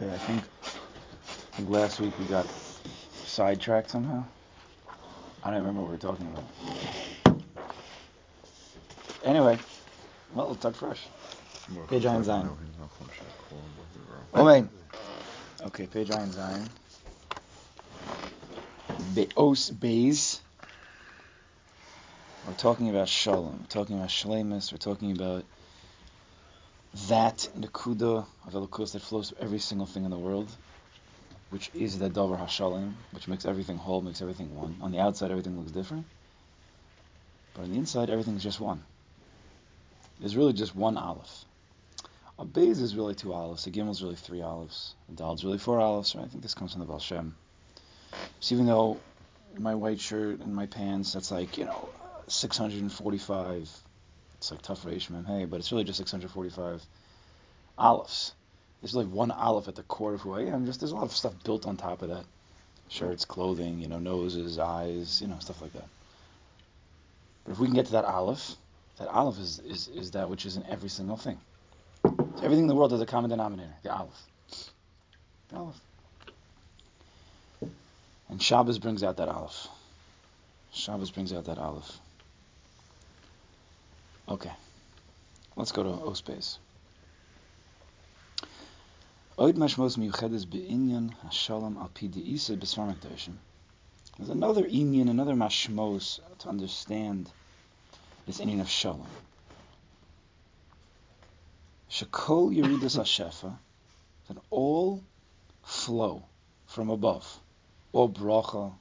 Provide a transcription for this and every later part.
Okay, I think, I think last week we got sidetracked somehow. I don't remember what we were talking about. Anyway, well, let's start fresh. Page Ein Zayin. Oh, man. Okay, page Ein Zayin. Be'os Beis. We're talking about Shalom. We're talking about Shlemus. We're talking about that Nakuda of Elokus that flows through every single thing in the world, which is the Dover Hashalim, which makes everything whole, makes everything one. On the outside, everything looks different, but on the inside, everything's just one. There's really just one Aleph. A Bez is really two olives. A Gimel is really three olives. A Dal is really four olives. Right? I think this comes from the Baal Shem. So even though my white shirt and my pants, that's like, you know, 645 it's like tough for Reish Hey, but it's really just 645 olives. There's like one olive at the core of who I am. Just there's a lot of stuff built on top of that. Shirts, clothing, you know, noses, eyes, you know, stuff like that. But if we can get to that olive, that olive is, is, is that which is in every single thing. So everything in the world has a common denominator, the olive. The olive. And Shabbos brings out that olive. Shabbos brings out that olive. Okay. Let's go to Os Beis. Oid mashmos miyuchedes be'inyan hashalom al pi de'isa b'svar There's another inyan, another mashmos to understand this inyan of shalom. Shekol yeridas hashefa, that all flow from above, all bracha,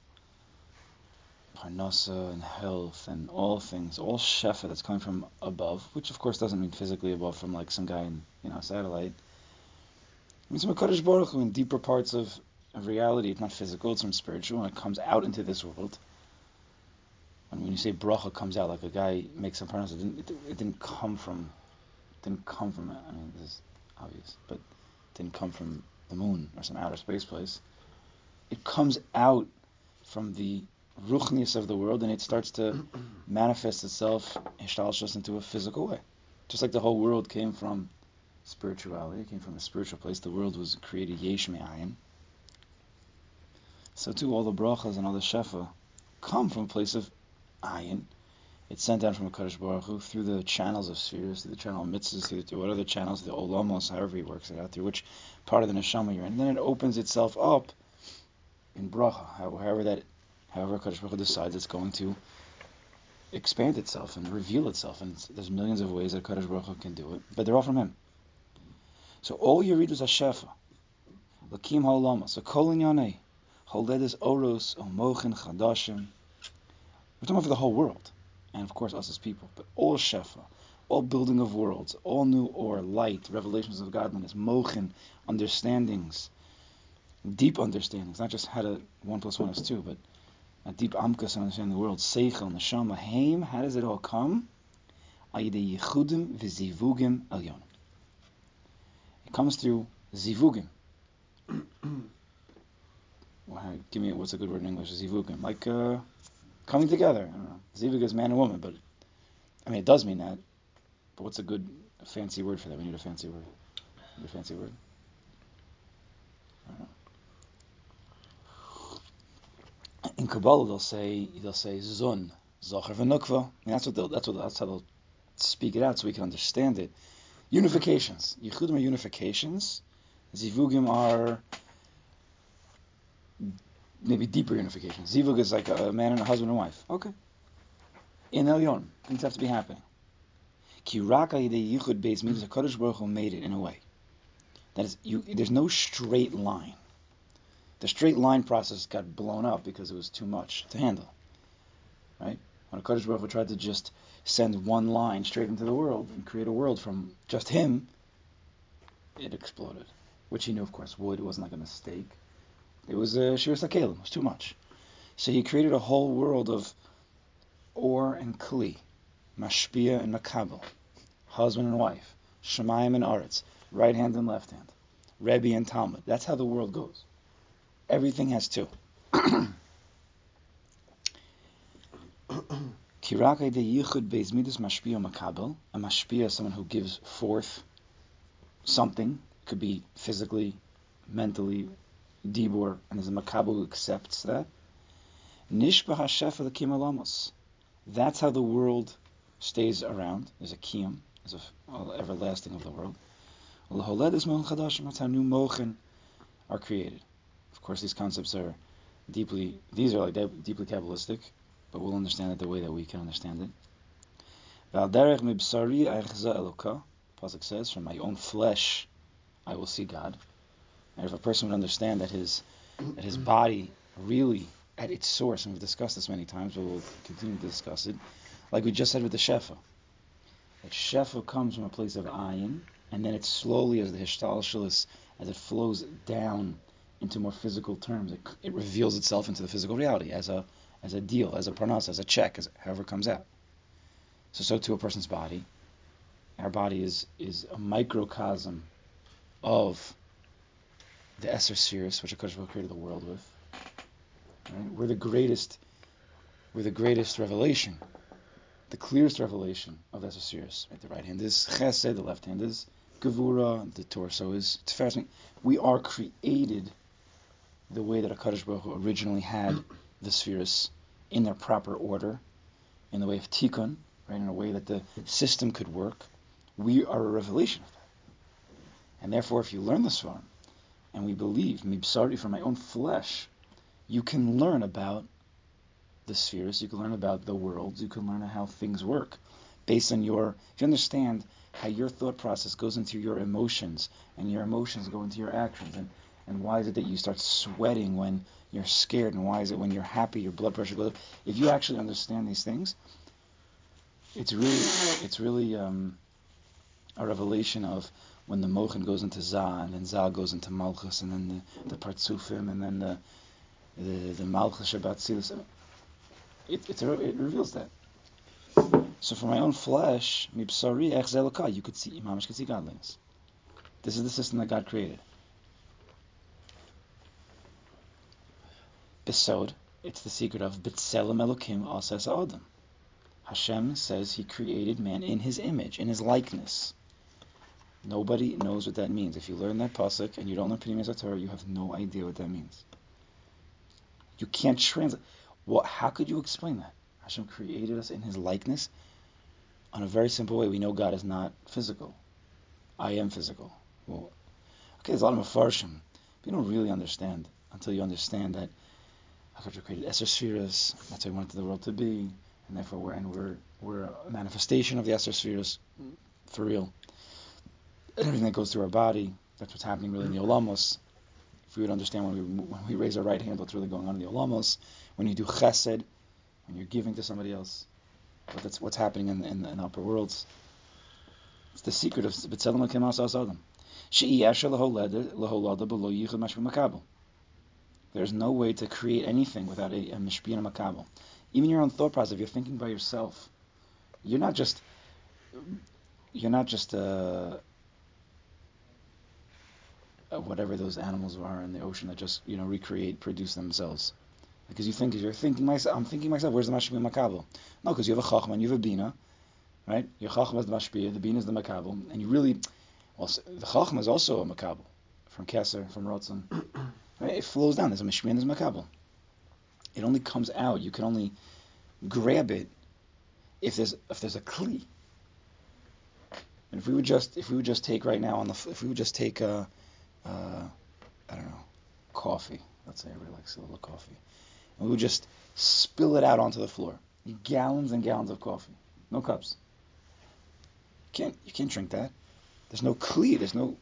parnasa and health and all things, all shefa that's coming from above, which of course doesn't mean physically above from like some guy in you know satellite. It means from Hakadosh Baruch Hu in deeper parts of, reality. It's not physical; it's from spiritual, and it comes out into this world. And when you say bracha comes out, like a guy makes some parnasa, it didn't, it, it didn't come from, didn't come from. I mean, this is obvious, but didn't come from the moon or some outer space place. It comes out from the ruchnius of the world, and it starts to manifest itself just into a physical way. Just like the whole world came from spirituality, it came from a spiritual place. The world was created yesh me'ayin. So too, all the brachas and all the shefa come from a place of ayin. It's sent down from a Kadosh Baruch Hu through the channels of spheres, through the channel of mitzvahs, through the, what other channels, the olamos, however he works it out, through which part of the neshama you're in. And then it opens itself up in bracha, however that However, Kadosh Baruch Hu decides it's going to expand itself and reveal itself, and there's millions of ways that Kadosh Baruch Hu can do it, but they're all from Him. So all you read is Hashefa, Lakim Ha'olama, so Kol Inyanei, Holedes Oros, Omochin Chadashim. We're talking about for the whole world, and of course us as people, but all Shefa, all building of worlds, all new or light, revelations of godliness, Mochin, understandings, deep understandings, not just how to one plus one is two, but a deep amkas and understanding the world. Seichel, neshama, haim. How does it all come? Ayidei yichudim v'zivugim elyon. It comes through zivugim. well, give me what's a good word in English? Zivugim, like uh, coming together. I don't know. Zivug is man and woman, but I mean it does mean that. But what's a good fancy word for that? We need a fancy word. A fancy word. I don't know. In Kabbalah they'll say they'll say zun, zocher v'nukva. That's what they'll, that's what that's how they'll speak it out so we can understand it. Unifications, yichudim are unifications. Zivugim are maybe deeper unifications. Zivug is like a man and a husband and wife. Okay. In Elyon, things have to be happening. Ki raka yichud beis means the Kadosh Baruch Hu made it in a way. That is, you, there's no straight line the straight line process got blown up because it was too much to handle. Right? When Kadosh Baruch Hu tried to just send one line straight into the world and create a world from just him, it exploded. Which he knew, of course, would. It wasn't like a mistake. It was a Shir Sakelim. It was too much. So he created a whole world of Or and Kli, Mashpia and Makabel, husband and wife, Shemayim and Aretz, right hand and left hand, Rebbe and Talmud. That's how the world goes. Everything has two. Kirake de yichud beis midas mashpia makabel. A mashpia is someone who gives forth something. Could be physically mentally, dibur, and there's a makabel who accepts that. Nishba hashefa l'kim That's how the world stays around. There's a kiyam, there's a everlasting of the world. That's how new mochen are created. Of course, these concepts are deeply, these are like deeply kabbalistic, but we'll understand it the way that we can understand it. Valderech mibsari eichza eloka. Pasuk says, "From my own flesh, I will see God." And if a person would understand that his that his body really at its source, and we've discussed this many times, but we'll continue to discuss it, like we just said with the shefa, that shefa comes from a place of ayin, and then it slowly, as the hishtalshalis, as it flows down into more physical terms, it, it reveals itself into the physical reality as a as a deal, as a parnas, as a check, as however it comes out. So, so to a person's body, our body is is a microcosm of the Esser spheres, which Akash created the world with. Right? We're the greatest. We're the greatest revelation, the clearest revelation of the Esser spheres. Right? The right hand is Chesed, the left hand is Gevura, the torso is Teferet. We are created the way that Akash Baruch Hu originally had the spheres in their proper order, in the way of Tikkun, right? In a way that the system could work we are a revelation of that. And therefore, if you learn the Svarim, and we believe, mibsari from my own flesh, you can learn about the spheres, you can learn about the world, you can learn how things work based on your, if you understand how your thought process goes into your emotions, and your emotions go into your actions, and, and why is it that you start sweating when you're scared, and why is it when you're happy your blood pressure goes up? If you actually understand these things, it's really, it's really, um, a revelation of when the Mochen goes into Za, and then Za goes into Malchus, and then the, the Partsufim, and then the the, the Malchus Shabbat Silas. It, it, it reveals that. So for my own flesh, mibsari ech you could see, Imamish could see godliness. This is the system that God created. Besod, it's the secret of B'Tselem Elokim Asas Adam. Hashem says He created man in His image, in His likeness. Nobody knows what that means. If you learn that pasuk and you don't learn Pnimius Torah, you have no idea what that means. You can't translate. What? How could you explain that? Hashem created us in His likeness. On a very simple way, we know God is not physical. I am physical. Well, okay, there's a lot of mafarshim. But you don't really understand until you understand that Hashem created Esser Spheres. That's how He wanted the world to be, and therefore we're and we're we're a manifestation of the Esser Spheres for real everything that goes through our body. That's what's happening really in the Olamos. If we would understand when we when we raise our right hand, what's really going on in the Olamos, when you do Chesed, when you're giving to somebody else, but that's what's happening in, in, in the upper worlds. It's the secret of B'Tzelem Kemas Asadam. There's no way to create anything without a, a mishpi and a makabel. Even your own thought process, if you're thinking by yourself, you're not just you're not just uh, whatever those animals are in the ocean that just you know recreate, produce themselves. Because you think, you're thinking myself, I'm thinking myself, where's the mashpia makabel? No, because you have a chachma and you have a bina, right? Your chachma is the mashpia, the bina is the makabel, and you really, well, the chachma is also a makabel from Kesser, from Rotzen. Right? It flows down. There's a mashpia and there's a makabel. It only comes out. You can only grab it if there's if there's a kli. And if we would just if we would just take right now on the if we would just take uh, uh, I don't know, coffee. Let's say everybody likes a little coffee. And we would just spill it out onto the floor. Gallons and gallons of coffee. No cups. You can't, you can't drink that. There's no kli, there's no,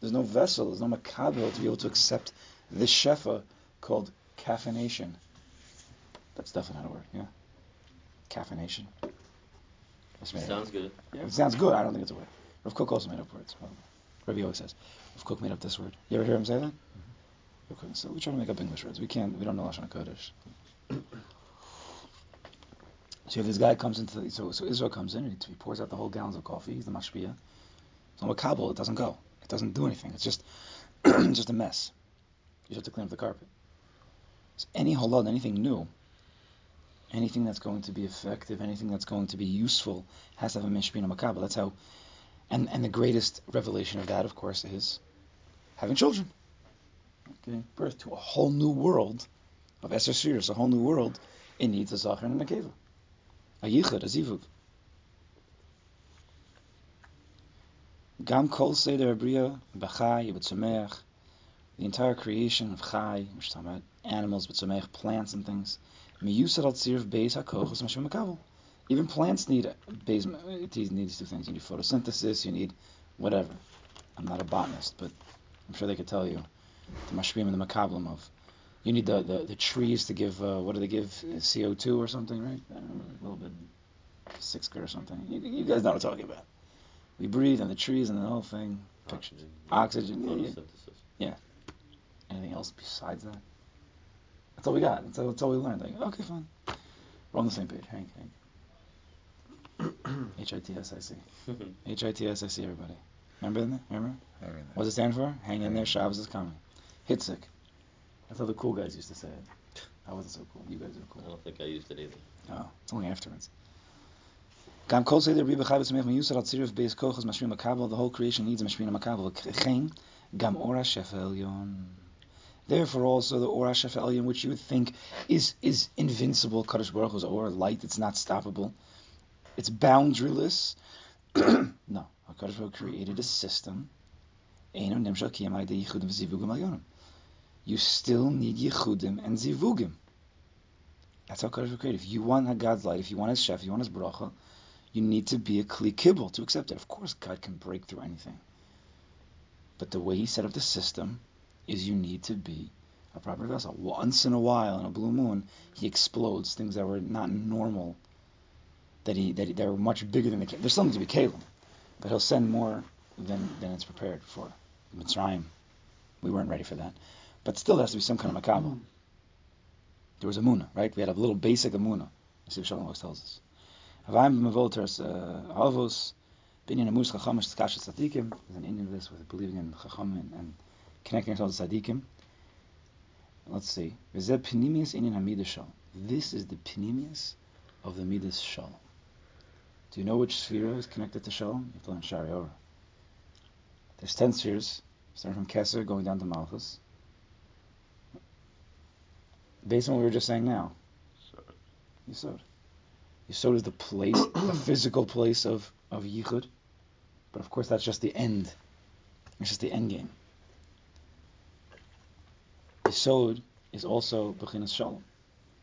there's no vessel, there's no makabel to be able to accept this shefa called caffeination. That's definitely not a word, yeah? Caffeination. Sounds good. Yeah, it sounds good. I don't think it's a word. Rav Kook also made up words. Rabbi always says. Rav Kook made up this word. You ever hear him say that? Mm-hmm. So we try to make up English words. We can't. We don't know Lashon Kodesh. So if this guy comes into the, so so Israel comes in and he pours out the whole gallons of coffee. He's the mashpia. So a kabel, it doesn't go. It doesn't do anything. It's just just a mess. You have to clean up the carpet. So any halal, anything new, anything that's going to be effective, anything that's going to be useful, has to have a mishpin and makabel. That's how and and the greatest revelation of that, of course, is having children. Okay, birth to a whole new world of Eser Sfiras, a whole new world. It needs a Zachar and a Nekeva, a Yichud, a Zivug. Gam kol seder abriya b'chai b'tzomeach, the entire creation of chai, which is talking about animals, but b'tzomeach, plants and things. Miyusad al tzirv beis hakochos mashvim makabel. Even plants need base, need these two things. You need photosynthesis. You need whatever. I'm not a botanist, but I'm sure they could tell you the mashvim and the makablim of. You need the, the, the trees to give uh, what do they give CO2 or something, right? Know, a little bit grade or something. You, you guys know what I'm talking about we breathe and the trees and the whole thing. Oxygen. Oxygen. Yeah. Photosynthesis. yeah. Anything else besides that? That's all we got. That's all, that's all we learned. Like, okay, fine. We're on the same page. Hank, Hank. H-I-T-S-I-C. H-I-T-S-I-C, everybody. Remember that? Remember? What does it stand for? Hang in there, Shabbos is coming. Hitzik. That's how the cool guys used to say it. I wasn't so cool. You guys are cool. I don't think I used it either. Oh, it's only afterwards. Gam kol seder riba chayvus mech miyusar al tziruf beis kochas mashvim makabel. The whole creation needs a mashvim makabel. Gam ora elyon. Therefore, also the shefel elyon, which you would think is is invincible, Kadosh Baruch Hu's aura, light. It's not stoppable. It's boundaryless. no, Hakadosh Baruch created a system. You still need yichudim and zivugim. That's how Baruch created. If you want God's light, if you want His shef, if you want His bracha, you need to be a kli kibble to accept it. Of course, God can break through anything. But the way He set up the system is you need to be a proper vessel. Once in a while, in a blue moon, He explodes things that were not normal, that He that, he, that were much bigger than the. There's something to be kalim, but He'll send more than than it's prepared for. Mitzrayim, we weren't ready for that, but still, there has to be some kind of makabel. There was a muna, right? We had a little basic amuna. As Shalom always tells us. Avayim b'mavolters uh, avos binyan amus chachamish tzkash tzadikim. There's an Indian of this with believing in chacham and, and connecting ourselves to tzadikim. Let's see. This is the pinimius of the midas shalom. Do you know which sphere is connected to shalom? You have to learn Shaarei Orah. There's ten spheres, starting from Keser, going down to Malchus. Based on what we were just saying now, Yisod. Yisod is the place, the physical place of, of Yichud. But of course, that's just the end. It's just the end game. Yisod is also Bechinas Shalom.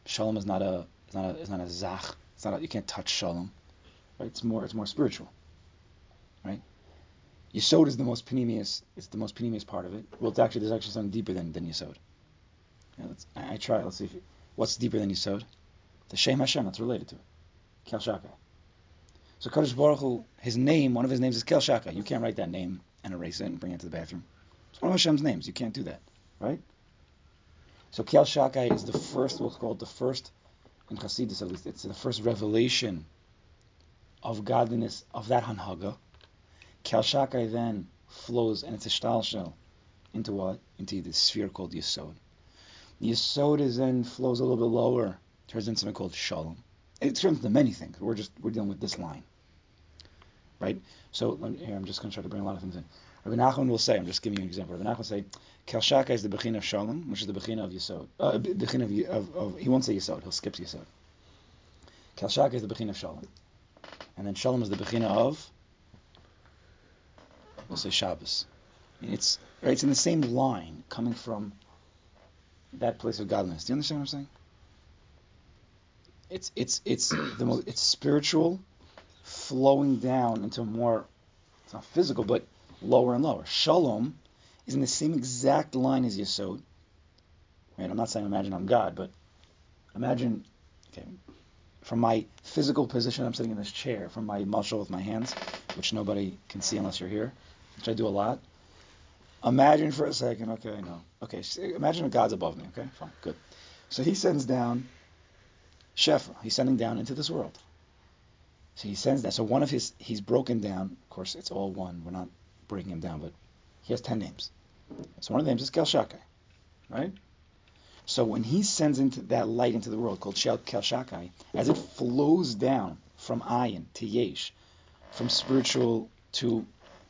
Shalom is not a is not a is not a zach. It's not a, you can't touch Shalom. Right? It's more it's more spiritual. Right? Yisod is the most panemius. It's the most panemius part of it. Well, it's actually there's actually something deeper than than Yisod. Yeah, let's, I, I try. Let's see if what's deeper than Yisod. The Shem Hashem that's related to it. Kel. So Kadosh Baruch Hu, his name, one of his names is Kel Shakai. You can't write that name and erase it and bring it to the bathroom. It's one of Hashem's names. You can't do that, right? So Kel Shakai is the first, what's called the first, in Hasidus at least, it's the first revelation of godliness of that Hanhaga. Kel Shakai then flows and it's a shtal into what? Into the sphere called Yisod. Yisod is then flows a little bit lower, turns into something called Shalom. It turns into many things. We're just we're dealing with this line, right? So here I'm just going to try to bring a lot of things in. Rabbi Nachman will say, I'm just giving you an example. Rabbi Nachman will say, Kel Shakai is the Bechin of Shalom, which is the Bechin of Yisod. Uh, Bechin of, of, of, he won't say Yisod, he'll skip Yisod. Kel Shakai is the Bechin of Shalom. And then Shalom is the Bechin of, we'll say Shabbos. It's, right, it's in the same line coming from that place of godliness. Do you understand what I'm saying? It's it's it's the most it's spiritual, flowing down into more. It's not physical, but lower and lower. Shalom is in the same exact line as Yesod. Right? I'm not saying imagine I'm God, but imagine, okay, from my physical position, I'm sitting in this chair, from my muscle with my hands, which nobody can see unless you're here, which I do a lot. Imagine for a second, okay, know. Okay, imagine God's above me, okay? Fine, good. So he sends down Shefa. He's sending down into this world. So he sends that. So one of his, he's broken down. Of course, it's all one. We're not breaking him down, but he has ten names. So one of the names is Kel Shakai, right? So when he sends into that light into the world called Kel Shakai, as it flows down from Ayin to Yesh, from spiritual to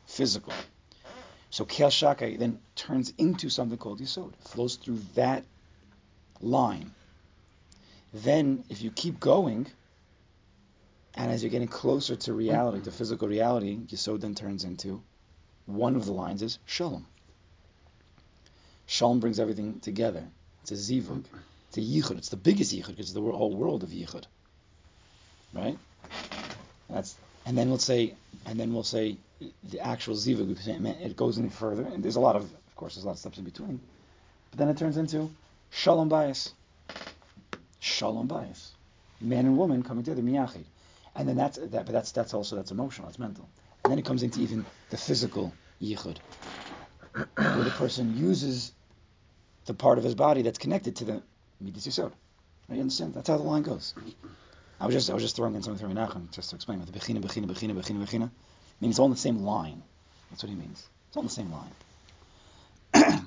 physical, So Kel Shakai then turns into something called Yisod. Flows through that line. Then, if you keep going, and as you're getting closer to reality, to physical reality, Yisod then turns into one of the lines is Shalom. Shalom brings everything together. It's a zivug. It's a yichud. It's the biggest yichud because it's the whole world of yichud. Right? That's and then we'll say and then we'll say the actual zivug. It goes any further, and there's a lot of, of course, there's a lot of steps in between. But then it turns into shalom bias. Shalom bias. Man and woman coming together, miyachid. And then that's that, but that's that's also that's emotional, that's mental. And then it comes into even the physical yichud, where the person uses the part of his body that's connected to the midas yisod. Right? You understand? That's how the line goes. I was just I was just throwing in something from Nachum just to explain what the bechina bechina bechina bechina bechina means. It's all in the same line. That's what he means. It's all in the same line.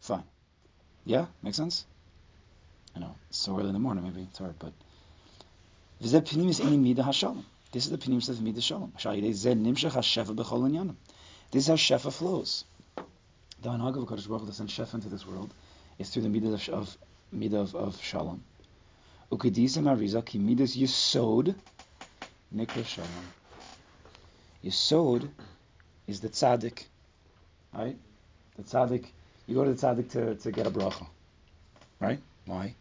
Fine. Yeah, makes sense. I know it's so early in the morning, maybe it's hard, but this is the pnimis of midah shalom. This is how shefa flows. The anhag of Kadosh Baruch Hu to send shefa into this world is through the midah of, of midah of, of shalom. Ukidisa mariza ki midas yisod nikra shalom. Yisod is the tzaddik, right? The tzaddik. You go to the tzaddik to, to get a bracha, right? Why?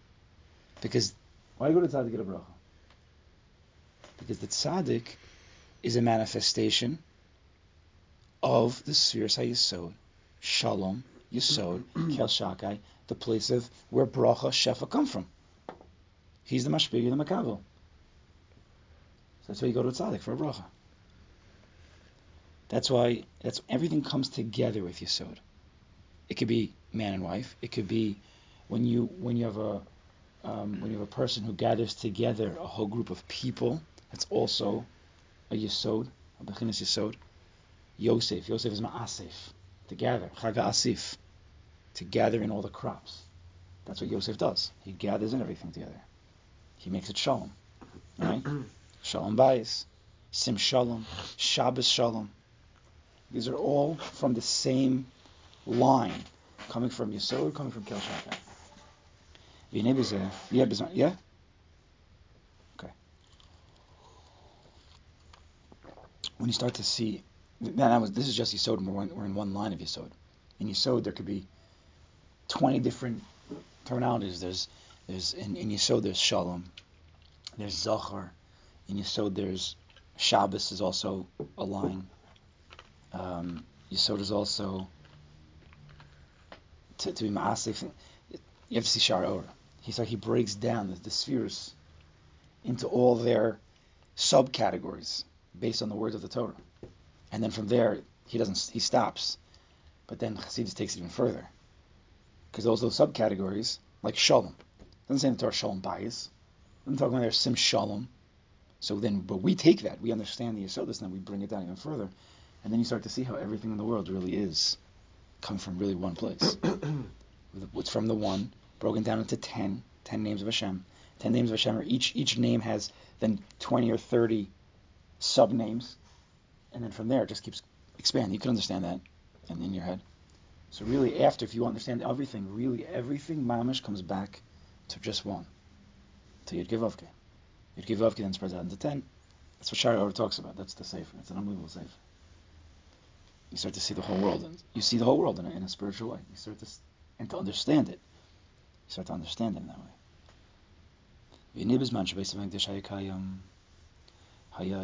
Because why do you go to the tzaddik to get a bracha? Because the tzaddik is a manifestation of the sphere Yisod, Shalom, Yisod, Kel Shakai, the place of where bracha shefa come from. He's the mashpig, the makabel. So that's why you go to a tzaddik for a bracha. That's why that's everything comes together with Yisod. It could be man and wife. It could be when you when you have a um, when you have a person who gathers together a whole group of people. That's also a Yisod, a Bechinas Yisod. Yosef, Yosef is Ma'asif, to gather, Chaga Asif, to gather in all the crops. That's what Yosef does. He gathers in everything together. He makes it Shalom. Right? shalom Bayis, Sim Shalom, Shabbos Shalom. These are all from the same line, coming from Yisod, coming from Kel Shakai. Yeah? When you start to see, that was, this is just Yisod, and we're, we're in one line of Yisod. In Yisod, there could be 20 different terminologies. There's, there's in, in Yisod, there's Shalom, there's Zachar. In Yisod, there's Shabbos is also a line. Um, Yisod is also to, to be Ma'asif. You have to see Shaarei Orah. He so he breaks down the, the spheres into all their subcategories based on the words of the Torah, and then from there he doesn't he stops, but then Chassidus takes it even further, because those those subcategories like Shalom doesn't say in the Torah Shalom bias, I'm talking about there Sim Shalom. So then, but we take that, we understand the Yisodis, and then we bring it down even further, and then you start to see how everything in the world really is come from really one place. it's from the one broken down into 10, 10 names of Hashem. 10 names of Hashem, or each, each name has then 20 or 30 sub names. And then from there, it just keeps expanding. You can understand that and in your head. So really, after, if you understand everything, really everything, mamish, comes back to just one, to Yud Givavke. Yud Givavke then spreads out into 10. That's what Shari talks about. That's the safe. It's an unbelievable safe. You start to see the whole world, and you see the whole world in a, in a spiritual way. You start to, and to understand it You start to understand it in that way. When the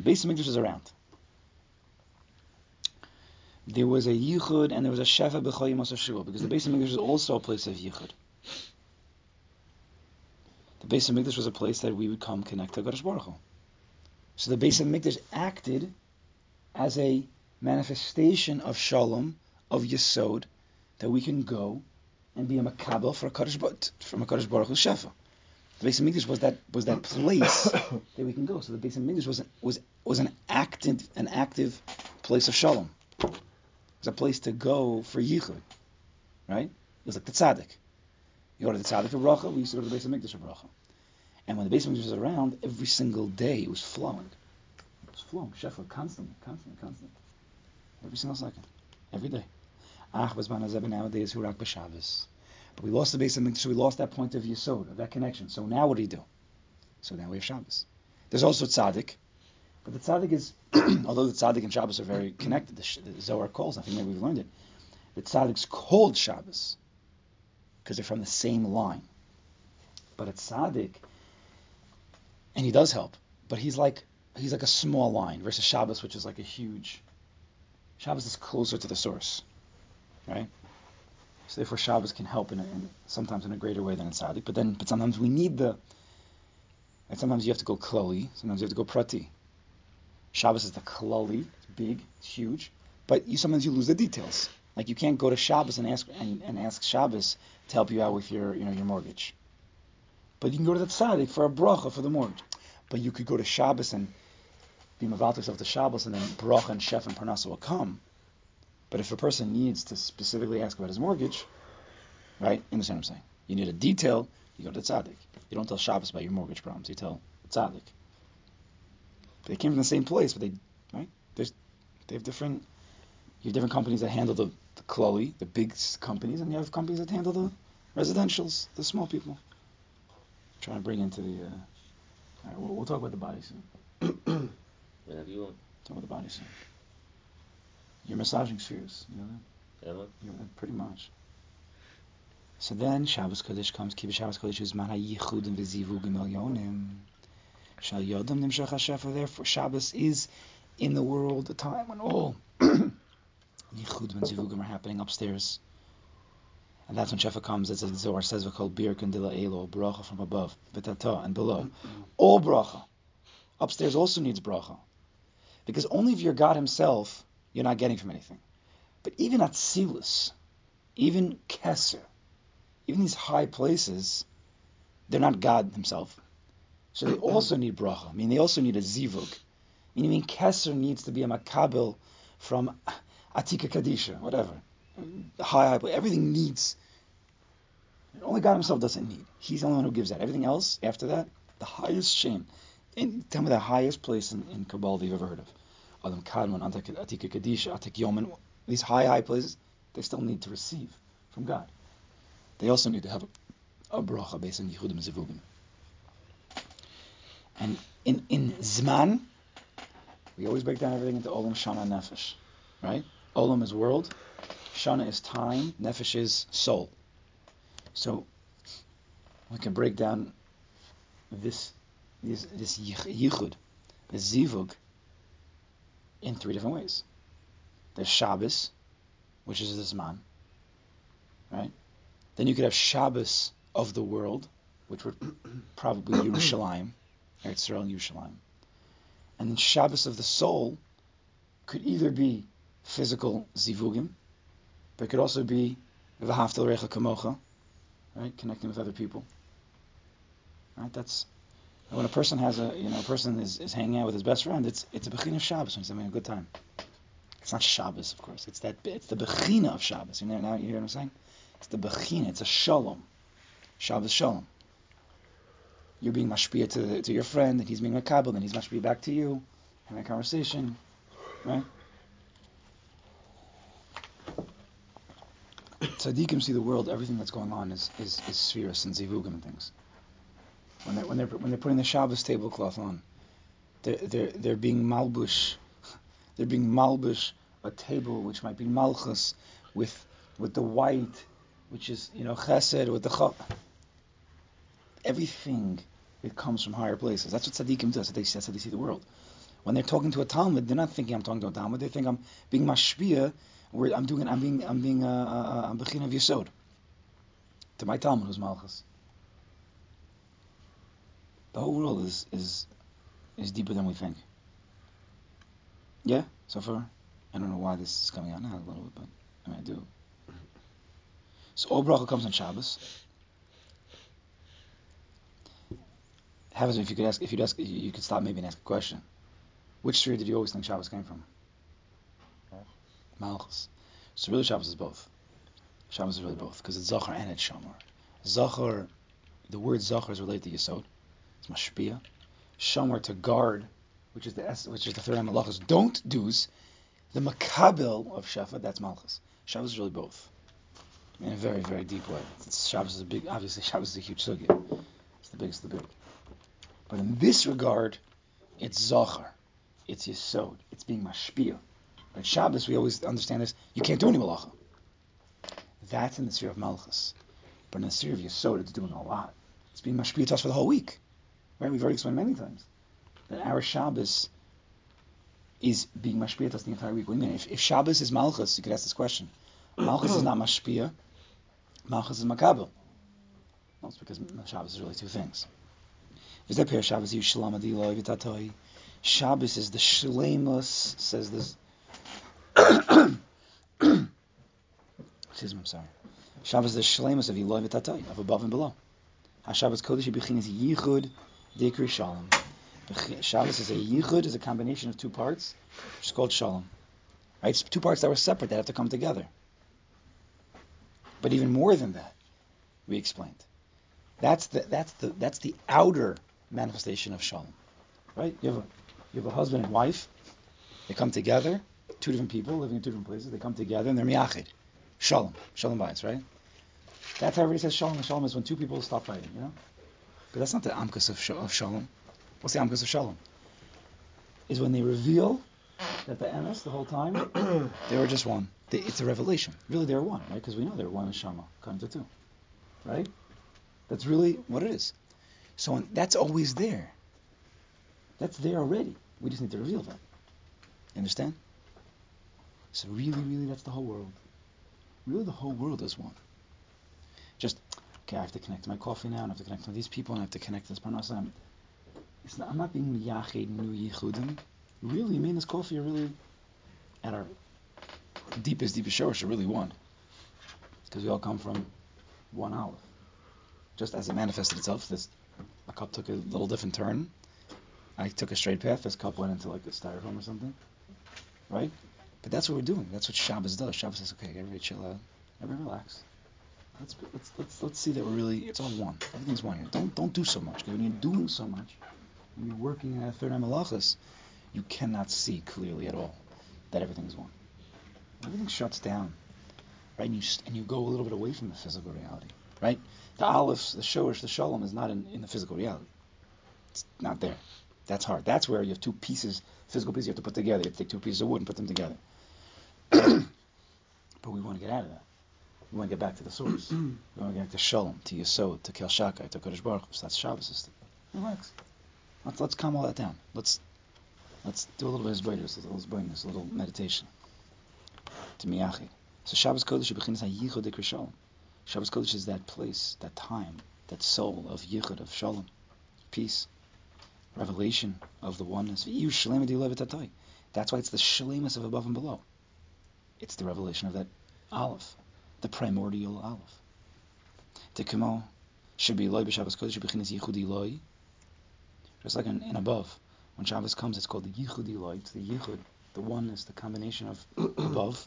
Beis Hamikdash was around, there was a yichud and there was a shefa b'choyim Shavua because the Beis Hamikdash is also a place of yichud. The Beis Hamikdash was a place that we would come connect to Kadosh Baruch Hu. So the Beis Hamikdash acted as a manifestation of shalom, of yesod, that we can go and be a makabel for a Kaddish, from a Kadosh Baruch Hu Shefa. The Beis Hamikdash was that was that place that we can go. So the Beis Hamikdash was was was an active an active place of shalom. It was a place to go for yichud, right? It was like the tzaddik. You go to the tzaddik for bracha. We used to go to the Beis Hamikdash for bracha. And when the Beis Hamikdash was around, every single day it was flowing. It was flowing, shefa, constantly, constantly, constantly. Every single second. Every day. Ach, was nowadays who rak b'Shabbos. But we lost the base of so we lost that point of Yisod, of that connection. So now what do you do? So now we have Shabbos. There's also tzaddik, but the tzaddik is, although the tzaddik and Shabbos are very connected, the, the Zohar calls, I think maybe we've learned it, the tzaddik's called Shabbos because they're from the same line. But a tzaddik, and he does help, but he's like he's like a small line versus Shabbos, which is like a huge. Shabbos is closer to the source, right? So therefore, Shabbos can help in, a, in sometimes in a greater way than a tzaddik. But then, but sometimes we need the. And sometimes you have to go klali. Sometimes you have to go prati. Shabbos is the klali. It's big. It's huge. But you sometimes you lose the details. Like you can't go to Shabbos and ask and, and ask Shabbos to help you out with your you know your mortgage. But you can go to the tzaddik for a bracha for the mortgage. But you could go to Shabbos and be mavaltik of the Shabbos, and then bracha and chef and parnasa will come. But if a person needs to specifically ask about his mortgage, right? You understand what I'm saying? You need a detail, you go to the tzaddik. You don't tell Shabbos about your mortgage problems, you tell tzaddik. They came from the same place, but they, right? There's, they have different, you have different companies that handle the, the the big companies, and you have companies that handle the residentials, the small people. Trying to bring into the, uh, all right, we'll, we'll talk about the body soon. Whenever you want. Talk about the body soon. You're massaging spheres, you know that? Emma? You're, pretty much. So then Shabbos Kodesh comes, Kibbutz Shabbos Kodesh is Man HaYichud and V'zivug Milyonim. Shal Yodam Nimshach HaShefa. Therefore, Shabbos is in the world a time when all Yichud and Zivugim are happening upstairs. And that's when Shefa comes, as the Zohar says, we call Bir Kandila Elo, bracha from above, Betata, and below. All bracha. Upstairs also needs bracha. Because only if you're God Himself you're not getting from anything. But even Atzilus, even Kesser, even these high places, they're not God Himself. So they also need bracha. I mean, they also need a zivug. I mean, Kesser needs to be a makabel from Atika Kadisha, whatever. High, high, everything needs. Only God Himself doesn't need. He's the only one who gives that. Everything else, after that, the highest shame. And tell me the highest place in, in Kabbalah you've ever heard of. Adam Atik these high, high places, they still need to receive from God. They also need to have a, a bracha based on Yehudim Zivugim. And in, in Zman, we always break down everything into Olam, Shana, Nefesh. Right? Olam is world, Shana is time, Nefesh is soul. So we can break down this this, this yichud, this zivug, in three different ways. There's Shabbos, which is this man, right? Then you could have Shabbos of the world, which would probably Yerushalayim, Eretz Yisrael and Yerushalayim. And then Shabbos of the soul could either be physical zivugim, but it could also be v'haftal recha kamocha, right? Connecting with other people. Right? That's when a person has a, you know, a person is, is hanging out with his best friend, it's it's a bechina of Shabbos when he's having a good time. It's not Shabbos, of course. It's that it's the bechina of Shabbos. You know, now you hear what I'm saying? It's the bechina. It's a shalom. Shabbos shalom. You're being mashpia to to your friend, and he's being makabel, and he's mashpia back to you, having a conversation, right? Tzaddikim see the world, everything that's going on is is, is spheres and zivugim and things when they're when they're when they're putting the Shabbos tablecloth on, they're they're they're being malbush, they're being malbush a table which might be malchus with with the white, which is you know chesed with the chop. Everything it comes from higher places. That's what tzaddikim does. That's how they see the world. When they're talking to a Talmud, they're not thinking I'm talking to a Talmud. They think I'm being mashpia, where I'm doing I'm being I'm being uh, uh, I'm bechin of. To my Talmud who's malchus. The whole world is is is deeper than we think. Yeah, so far, I don't know why this is coming out now a little bit, but I mean I do. So all bracha comes on Shabbos. Happens if you could ask if you'd ask you could stop maybe and ask a question. Which sphere did you always think Shabbos came from? Malchus. So really Shabbos is both. Shabbos is really both because it's Zachar and it's Shamar. Zachar, the word Zachar is related to Yisod. Mashpia. Shomer to guard which is the which is the third malachas, don't do's, the makabel of Shafa, that's malchus. Shabbos is really both, in a very very deep way. Shabbos is a big, obviously Shabbos is a huge sugya. It's the biggest of the big. But in this regard, it's zachar, it's yisod, it's being mashpia. At Shabbos, we always understand this. You can't do any malacha. That's in the sphere of malchus. But in the sphere of yisod, it's doing a lot. It's being mashpia to us for the whole week. Right? We've already explained many times that our Shabbos is being mashpia us the entire week. What do you mean? If, if Shabbos is malchus, you could ask this question. Malchus is not mashpia. Malchus is makabel. Well, it's because Shabbos is really two things. Is that pair Shabbos Shabbos is the shlemus, says this. Excuse me, I'm sorry. Shabbos is the shlemus of Eloi v'tatoi, of above and below. HaShabbos Kodesh B'chinas Yichud Dikri Shalom. Shabbos is a Yichud, is a combination of two parts, which is called Shalom. Right? It's two parts that were separate that have to come together. But even more than that, we explained. That's the that's the that's the outer manifestation of Shalom. Right? You have a you have a husband and wife. They come together, two different people living in two different places. They come together and they're miyachid. Shalom. Shalom bias, right? That's how everybody says shalom. Shalom is when two people stop fighting, you know? But that's not the amkus of, of shalom. What's the amkus of shalom? Is when they reveal that the emes the whole time they were just one. They, it's a revelation. Really, they're one, right? Because we know they're one neshama, come to two, right? That's really what it is. So that's always there. That's there already. We just need to reveal that. You understand? So really, really, that's the whole world. Really, the whole world is one. Okay. I have to connect to my coffee now, and I have to connect to these people, and I have to connect to this parnasa. I'm, not, I'm not being miyached nu yichudim. Really, me and this coffee are really at our deepest, deepest shorish are really one. Because we all come from one olive. Just as it manifested itself, this a cup took a little different turn. I took a straight path. This cup went into like a styrofoam or something, right? But that's what we're doing. That's what Shabbos does. Shabbos says, okay, everybody chill out, everybody relax. Let's let's let's let's see that we're really it's all one. Everything's one here. Don't don't do so much. Because when you're doing so much, when you're working at a third malachas, you cannot see clearly at all that everything is one. Everything shuts down, right? And you and you go a little bit away from the physical reality, right? The aleph, the shorish, the shalom is not in, in the physical reality. It's not there. That's hard. That's where you have two pieces, physical pieces you have to put together. You have to take two pieces of wood and put them together. but we want to get out of that. We want to get back to the source. we want to get back to Shalom, to Yesod, to Kel Shakai, to Kodesh Baruch So that's Shabbos. Relax. Let's, let's calm all that down. Let's let's do a little bit of brightness, a little brightness, a little meditation. To Miyachid. So Shabbos Kodesh beginnings on Yichud Dikr Shalom. Shabbos Kodesh is that place, that time, that soul of Yichud, of Shalom, peace revelation of the oneness. That's why it's the shlemus of above and below. It's the revelation of that Aleph, the primordial Aleph. Tekimo should be loy b'Shabbos Kodesh b'chinas yichudi loy. Just like in, in, above, when Shabbos comes, it's called the yichudi loy. It's the yichud, the oneness, the combination of above.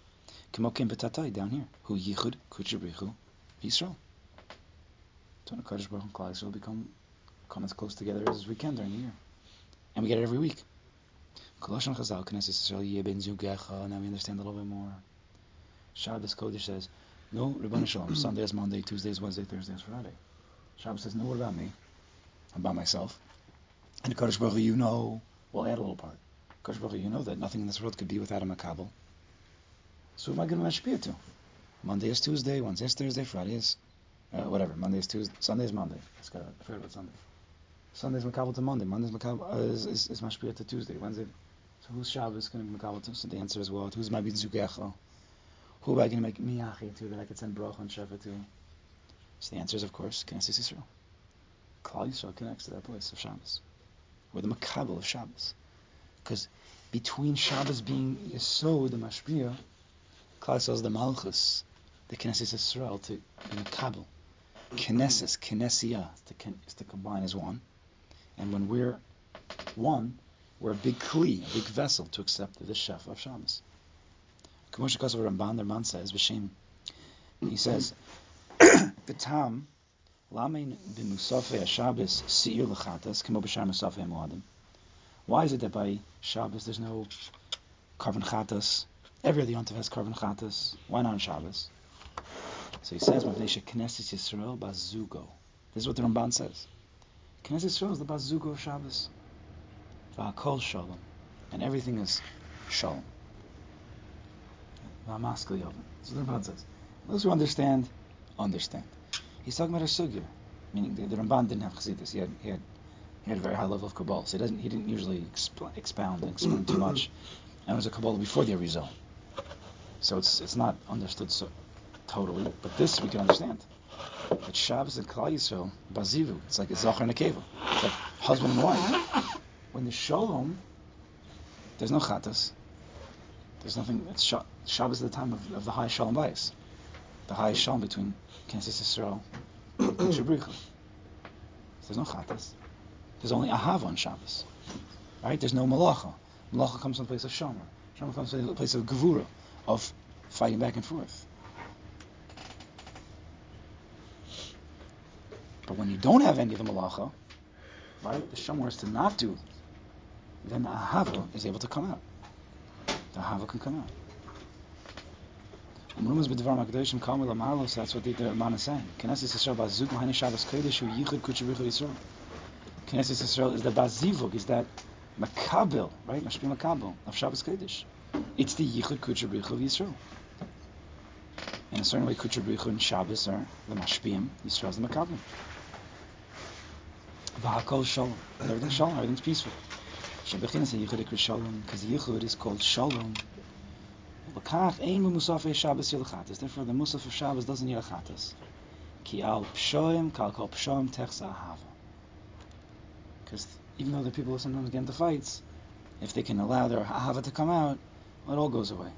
Kimo kim b'tatai down here. Who yichud kutshabrichu Yisrael. So the Kodesh Baruch Hu will become come as close together as we can during the year. And we get it every week. Colossian Chazal, Knesset Yisrael, Ben Zugecha, now we understand a little bit more. Shabbos Kodesh says, no, Ribbon Shalom, Sunday is Monday, Tuesday is Wednesday, Thursday is Friday. Shabbos says, no, what about me? About myself. And Kodesh Baruch you know, we'll add a little part. Kodesh Baruch you know that nothing in this world could be without a makabel. So who am I going to mashpia to? Monday is Tuesday, Wednesday is Thursday, Friday is uh, whatever. Monday is Tuesday, Sunday is Monday. I forgot about Sunday. Sunday is Makabal to Monday. Monday's Makabal uh, is, is, is to Tuesday. Wednesday. So whose Shabbos going to be Makabal to? So the answer is what? Who's my Zugecha? Who am I going to make Miyachi to that I could send Broch and Shefa to? So the answer is, of course, Knesset Yisrael. Klal Yisrael connects to that place of Shabbos. We're the Makabal of Shabbos. Because between Shabbos being Yesod, the Mashpia, Klal Yisrael is the Malchus, the Knesset Yisrael to be Makabal. Knesset, Knessia, is to combine as one. And when we're one, we're a big kli, a big vessel to accept the chef of Shabbos. Kamosh Kosovo Ramban, the Ramban says, B'Shem, he says, B'tam, Lamein b'musafei HaShabbos si'ir l'chatas, kemo b'shar musafei ha'moadim. Why is it that by Shabbos there's no korban chatas? Every other yontif has korban chatas. Why not on Shabbos? So he says, "Mavnei Knesset Yisrael bazugo." This is what the Ramban says. Knesset Yisrael is the bazugo of Shabbos. Va'akol shalom, and everything is shalom. So the Ramban says. Those who understand, understand. He's talking about a sugya, meaning the, the Ramban didn't have chassidus. He had, he had he had a very high level of Kabbalah, so he doesn't he didn't usually expl- expound and explain too much. And it was a Kabbalah before the Arizal, so it's it's not understood so totally. But this we can understand. But Shabbos and Klal Yisrael, Bazivu, it's like a Zachar and a Keva. It's like husband and wife. When the Shalom, there's no Chatas. There's nothing. It's Shabbos is the time of, of the high Shalom bias the highest shalom between Knesset Yisrael and Shabricha. There's no chatas. There's only ahav on Shabbos. Right? There's no malacha. Malacha comes from the place of shomer. Shomer comes from the place of gevura, of fighting back and forth. But when you don't have any of the malacha, right, the shomer is to not do, then the ahava is able to come out. The ahava can come out. Umrumas b'dvar makdoshim kamu lamarlos. That's what the Ramban is saying. Knesset Yisrael bazuk mahane Shabbos kodesh hu yichud kutchavichu Yisrael. Knesset Yisrael is the bazivuk, is that makabel, right? Mashpi makabel of Shabbos kodesh. It's the yichud kutchavichu of Yisrael. In a certain way, kutchavichu and Shabbos are the mashpiyim. Yisrael is the makabel. V'hakol shalom. Everything's shalom. Everything's peaceful. Shabbechinas yichud shalom because yichud is called shalom L'kach ein musaf Shabbos yilchatas. Therefore, the musaf of Shabbos doesn't need. Ki al pshoim kal kol pshoim techsa ahava. Because even though the people sometimes get into fights, if they can allow their ahava to come out, well, it all goes away.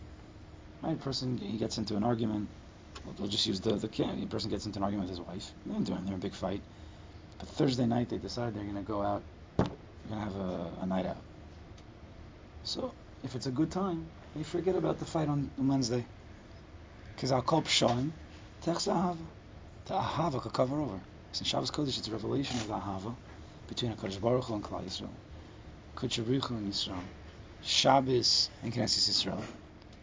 Right? person he gets into an argument. We'll just use the the the person gets into an argument with his wife. They're doing they're in a big fight. But Thursday night they decide they're going to go out. They're going to have a, a night out. So if it's a good time, we forget about the fight on, on Wednesday. Because our kol pshoim, techs ahava. The ahava could cover over. Since in Shabbos Kodesh, it's a revelation of the ahava between HaKadosh Baruch Hu and Klal Yisrael. Kuchabrichu and Yisrael. Shabbos and Knesset Yisrael.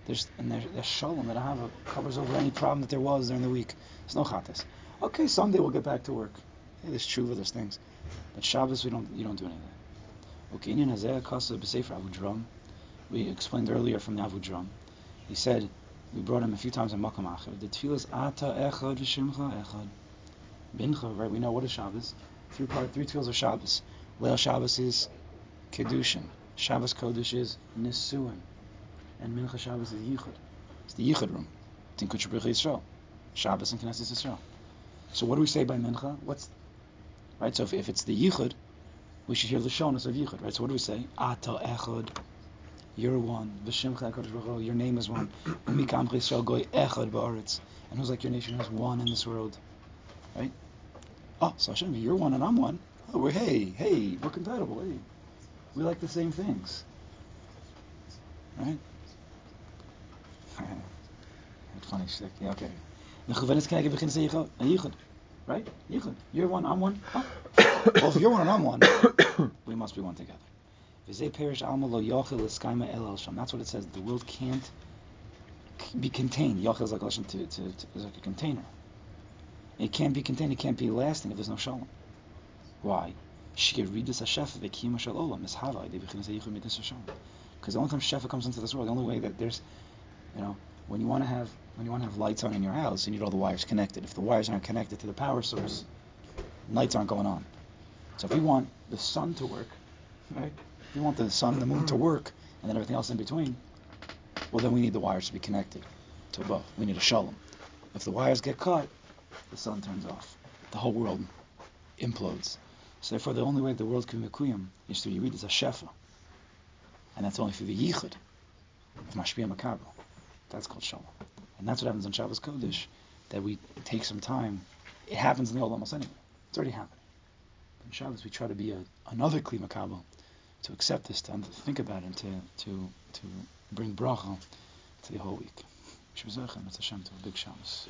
There's, and there's, there's shalom that ahava covers over any problem that there was during the week. There's no chatas. Okay, someday we'll get back to work. Hey, there's tshuva, there's things. But Shabbos, we don't, you don't do anything. In Hazeh Kasa B'Sefer we explained earlier from the Avu He said, we brought him a few times in Makam Acher. The tefillah Ata Echad V'Shimcha Echad. Bincha, right? We know what is Shabbos. Three part, three tefillas of Shabbos. Leil Shabbos is Kedushin. Shabbos Kodesh is Nisuin. And Mincha Shabbos is Yichud. It's the Yichud room. It's in Kutshabrich Yisrael. Shabbos and Knesset Yisrael. So what do we say by Mincha? What's right? So if, if it's the Yichud, we should hear the Shonus of Yichud, right? So what do we say? Ata Echad you're one. Your name is one. And who's like your nation who's one in this world? Right? Oh, so Hashem, you're one and I'm one. Oh, we're hey, hey, we're compatible. Hey, we like the same things. Right? funny shtick. Yeah, okay. Right? You're one, I'm one. Oh. well, if you're one and I'm one, we must be one together. That's what it says. The world can't be contained. Yochel is like a, to, to, to, is like a container. It can't be contained. It can't be lasting if there's no shalom. Why? Because the only time shefa comes into this world, the only way that there's, you know, when you want to have when you want to have lights on in your house, you need all the wires connected. If the wires aren't connected to the power source, lights aren't going on. So if we want the sun to work, right? If we want the sun and the moon to work, and then everything else in between, well, then we need the wires to be connected to above. We need a shalom. If the wires get cut, the sun turns off. The whole world implodes. So therefore, the only way the world can be mekuyim is through Yerid, is a shefa. And that's only through the yichud of mashpia makabel. That's called shalom. And that's what happens on Shabbos Kodesh, that we take some time. It happens in the old almost anyway. It's already happening. On Shabbos, we try to be a, another kli to accept this, to think about it, and to to to bring bracha to the whole week. Shemazechem, it's Hashem to a big Shabbos.